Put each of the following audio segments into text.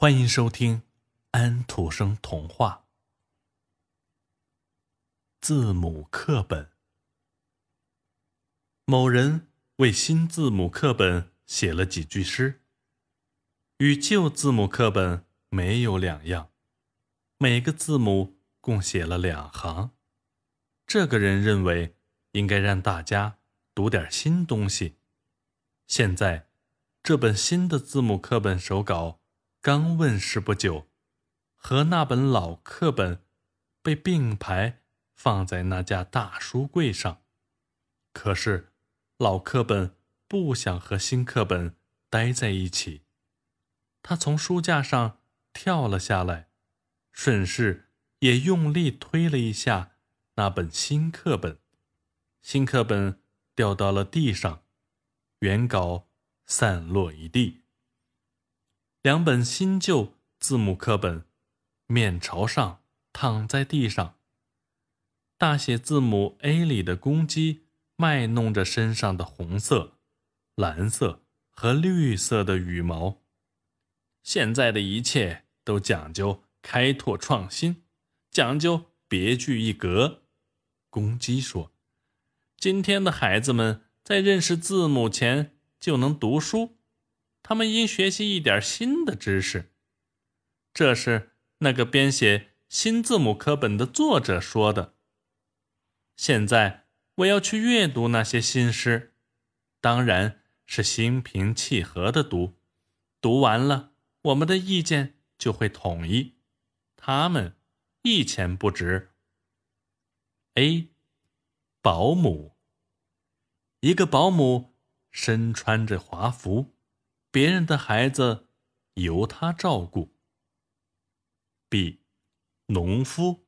欢迎收听安徒生童话。字母课本。某人为新字母课本写了几句诗，与旧字母课本没有两样，每个字母共写了两行。这个人认为应该让大家读点新东西。现在，这本新的字母课本手稿刚问世不久，和那本老课本被并排放在那架大书柜上。可是，老课本不想和新课本待在一起，他从书架上跳了下来，顺势也用力推了一下。那本新课本，新课本掉到了地上，原稿散落一地。两本新旧字母课本面朝上躺在地上。大写字母 A 里的公鸡卖弄着身上的红色、蓝色和绿色的羽毛。现在的一切都讲究开拓创新，讲究别具一格。公鸡说：“今天的孩子们在认识字母前就能读书，他们应学习一点新的知识。”这是那个编写新字母课本的作者说的。现在我要去阅读那些新诗，当然是心平气和的读。读完了，我们的意见就会统一。他们一钱不值。A，保姆。一个保姆身穿着华服，别人的孩子由他照顾。B，农夫。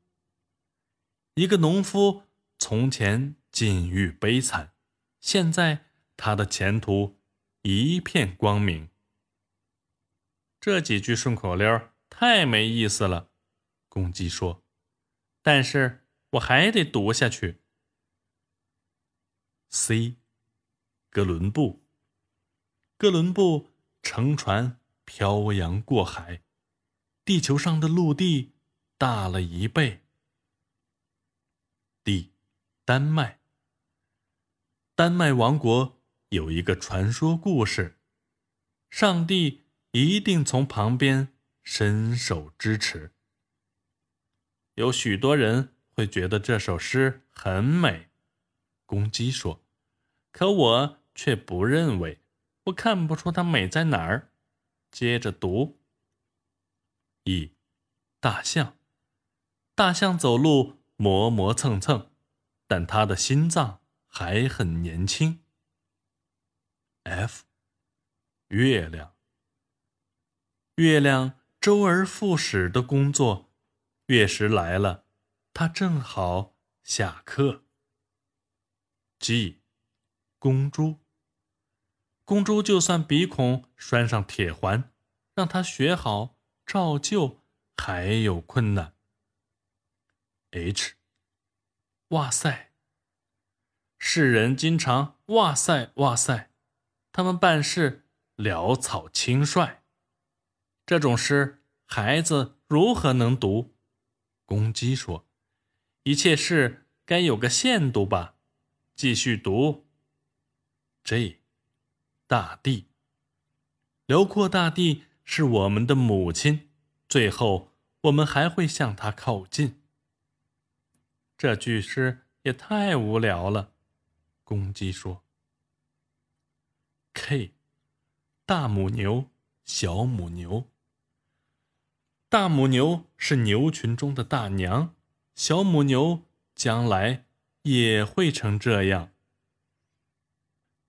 一个农夫从前境遇悲惨，现在他的前途一片光明。这几句顺口溜太没意思了，公鸡说。但是。我还得读下去。C，哥伦布。哥伦布乘船漂洋过海，地球上的陆地大了一倍。D，丹麦。丹麦王国有一个传说故事，上帝一定从旁边伸手支持。有许多人。会觉得这首诗很美，公鸡说：“可我却不认为，我看不出它美在哪儿。”接着读：一，大象，大象走路磨磨蹭蹭，但它的心脏还很年轻。F，月亮，月亮周而复始的工作，月食来了。它正好下课。G，公猪。公猪就算鼻孔拴上铁环，让他学好照旧，还有困难。H，哇塞！世人经常哇塞哇塞，他们办事潦草轻率。这种诗，孩子如何能读？公鸡说。一切事该有个限度吧。继续读。J，大地。辽阔大地是我们的母亲，最后我们还会向它靠近。这句诗也太无聊了。公鸡说。K，大母牛，小母牛。大母牛是牛群中的大娘。小母牛将来也会成这样。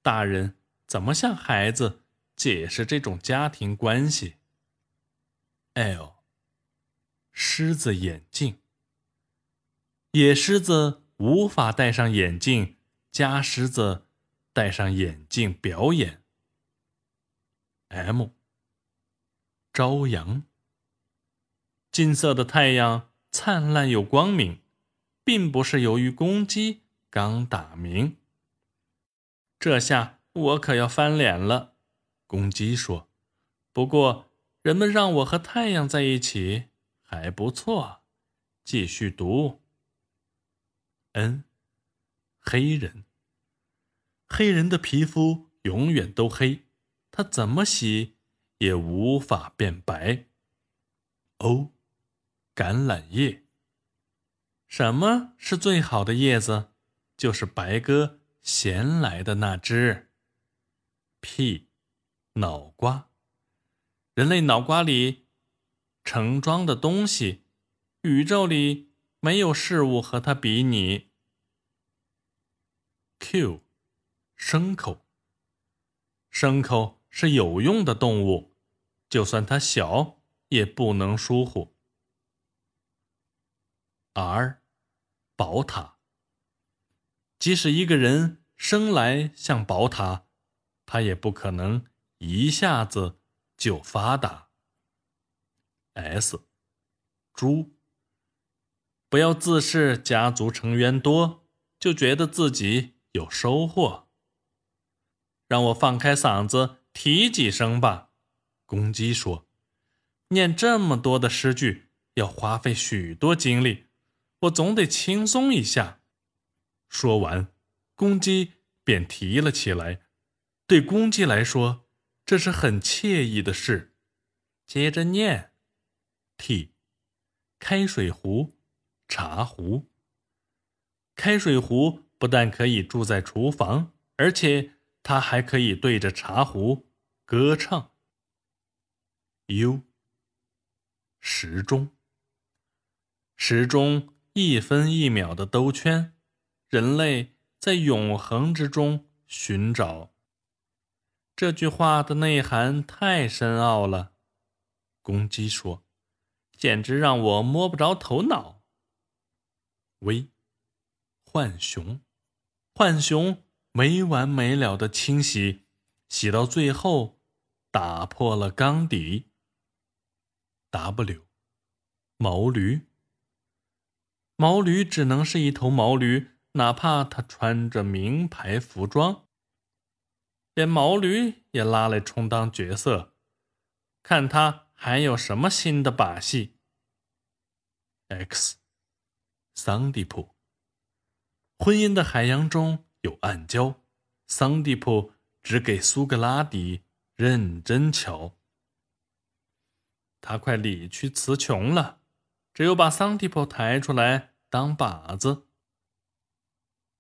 大人怎么向孩子解释这种家庭关系？L，狮子眼镜。野狮子无法戴上眼镜，家狮子戴上眼镜表演。M，朝阳。金色的太阳。灿烂又光明，并不是由于公鸡刚打鸣。这下我可要翻脸了，公鸡说。不过人们让我和太阳在一起，还不错。继续读。N，黑人。黑人的皮肤永远都黑，他怎么洗也无法变白。O，橄榄叶。什么是最好的叶子？就是白鸽衔来的那只。P，脑瓜。人类脑瓜里盛装的东西，宇宙里没有事物和它比拟。Q，牲口。牲口是有用的动物，就算它小，也不能疏忽。R，宝塔。即使一个人生来像宝塔，他也不可能一下子就发达。S，猪。不要自视家族成员多，就觉得自己有收获。让我放开嗓子提几声吧，公鸡说：“念这么多的诗句要花费许多精力，我总得轻松一下。”说完，公鸡便提了起来。对公鸡来说，这是很惬意的事。接着念：T，开水壶。茶壶，开水壶不但可以住在厨房，而且它还可以对着茶壶歌唱。U，时钟，时钟一分一秒的兜圈，人类在永恒之中寻找。这句话的内涵太深奥了，公鸡说，简直让我摸不着头脑。喂，浣熊，浣熊没完没了的清洗，洗到最后打破了缸底。W，毛驴，毛驴只能是一头毛驴，哪怕它穿着名牌服装，连毛驴也拉来充当角色，看他还有什么新的把戏。X。桑迪普，婚姻的海洋中有暗礁，桑迪普只给苏格拉底认真瞧。他快理屈词穷了，只有把桑迪普抬出来当靶子。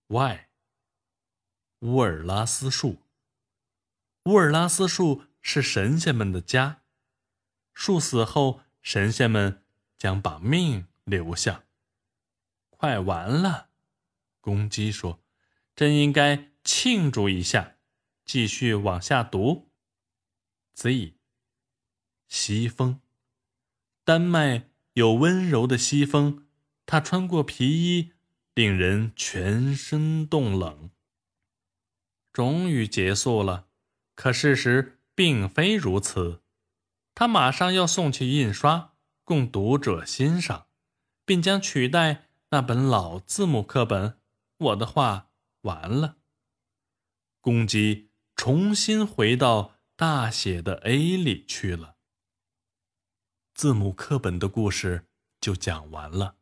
Y，乌尔拉斯树。乌尔拉斯树是神仙们的家，树死后，神仙们将把命留下。快完了，公鸡说：“真应该庆祝一下。”继续往下读。Z，西风。丹麦有温柔的西风，它穿过皮衣，令人全身冻冷。终于结束了，可事实并非如此。他马上要送去印刷，供读者欣赏，并将取代。那本老字母课本，我的话完了。公鸡重新回到大写的 A 里去了。字母课本的故事就讲完了。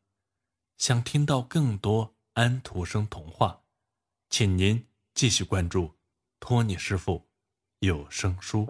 想听到更多安徒生童话，请您继续关注托尼师傅有声书。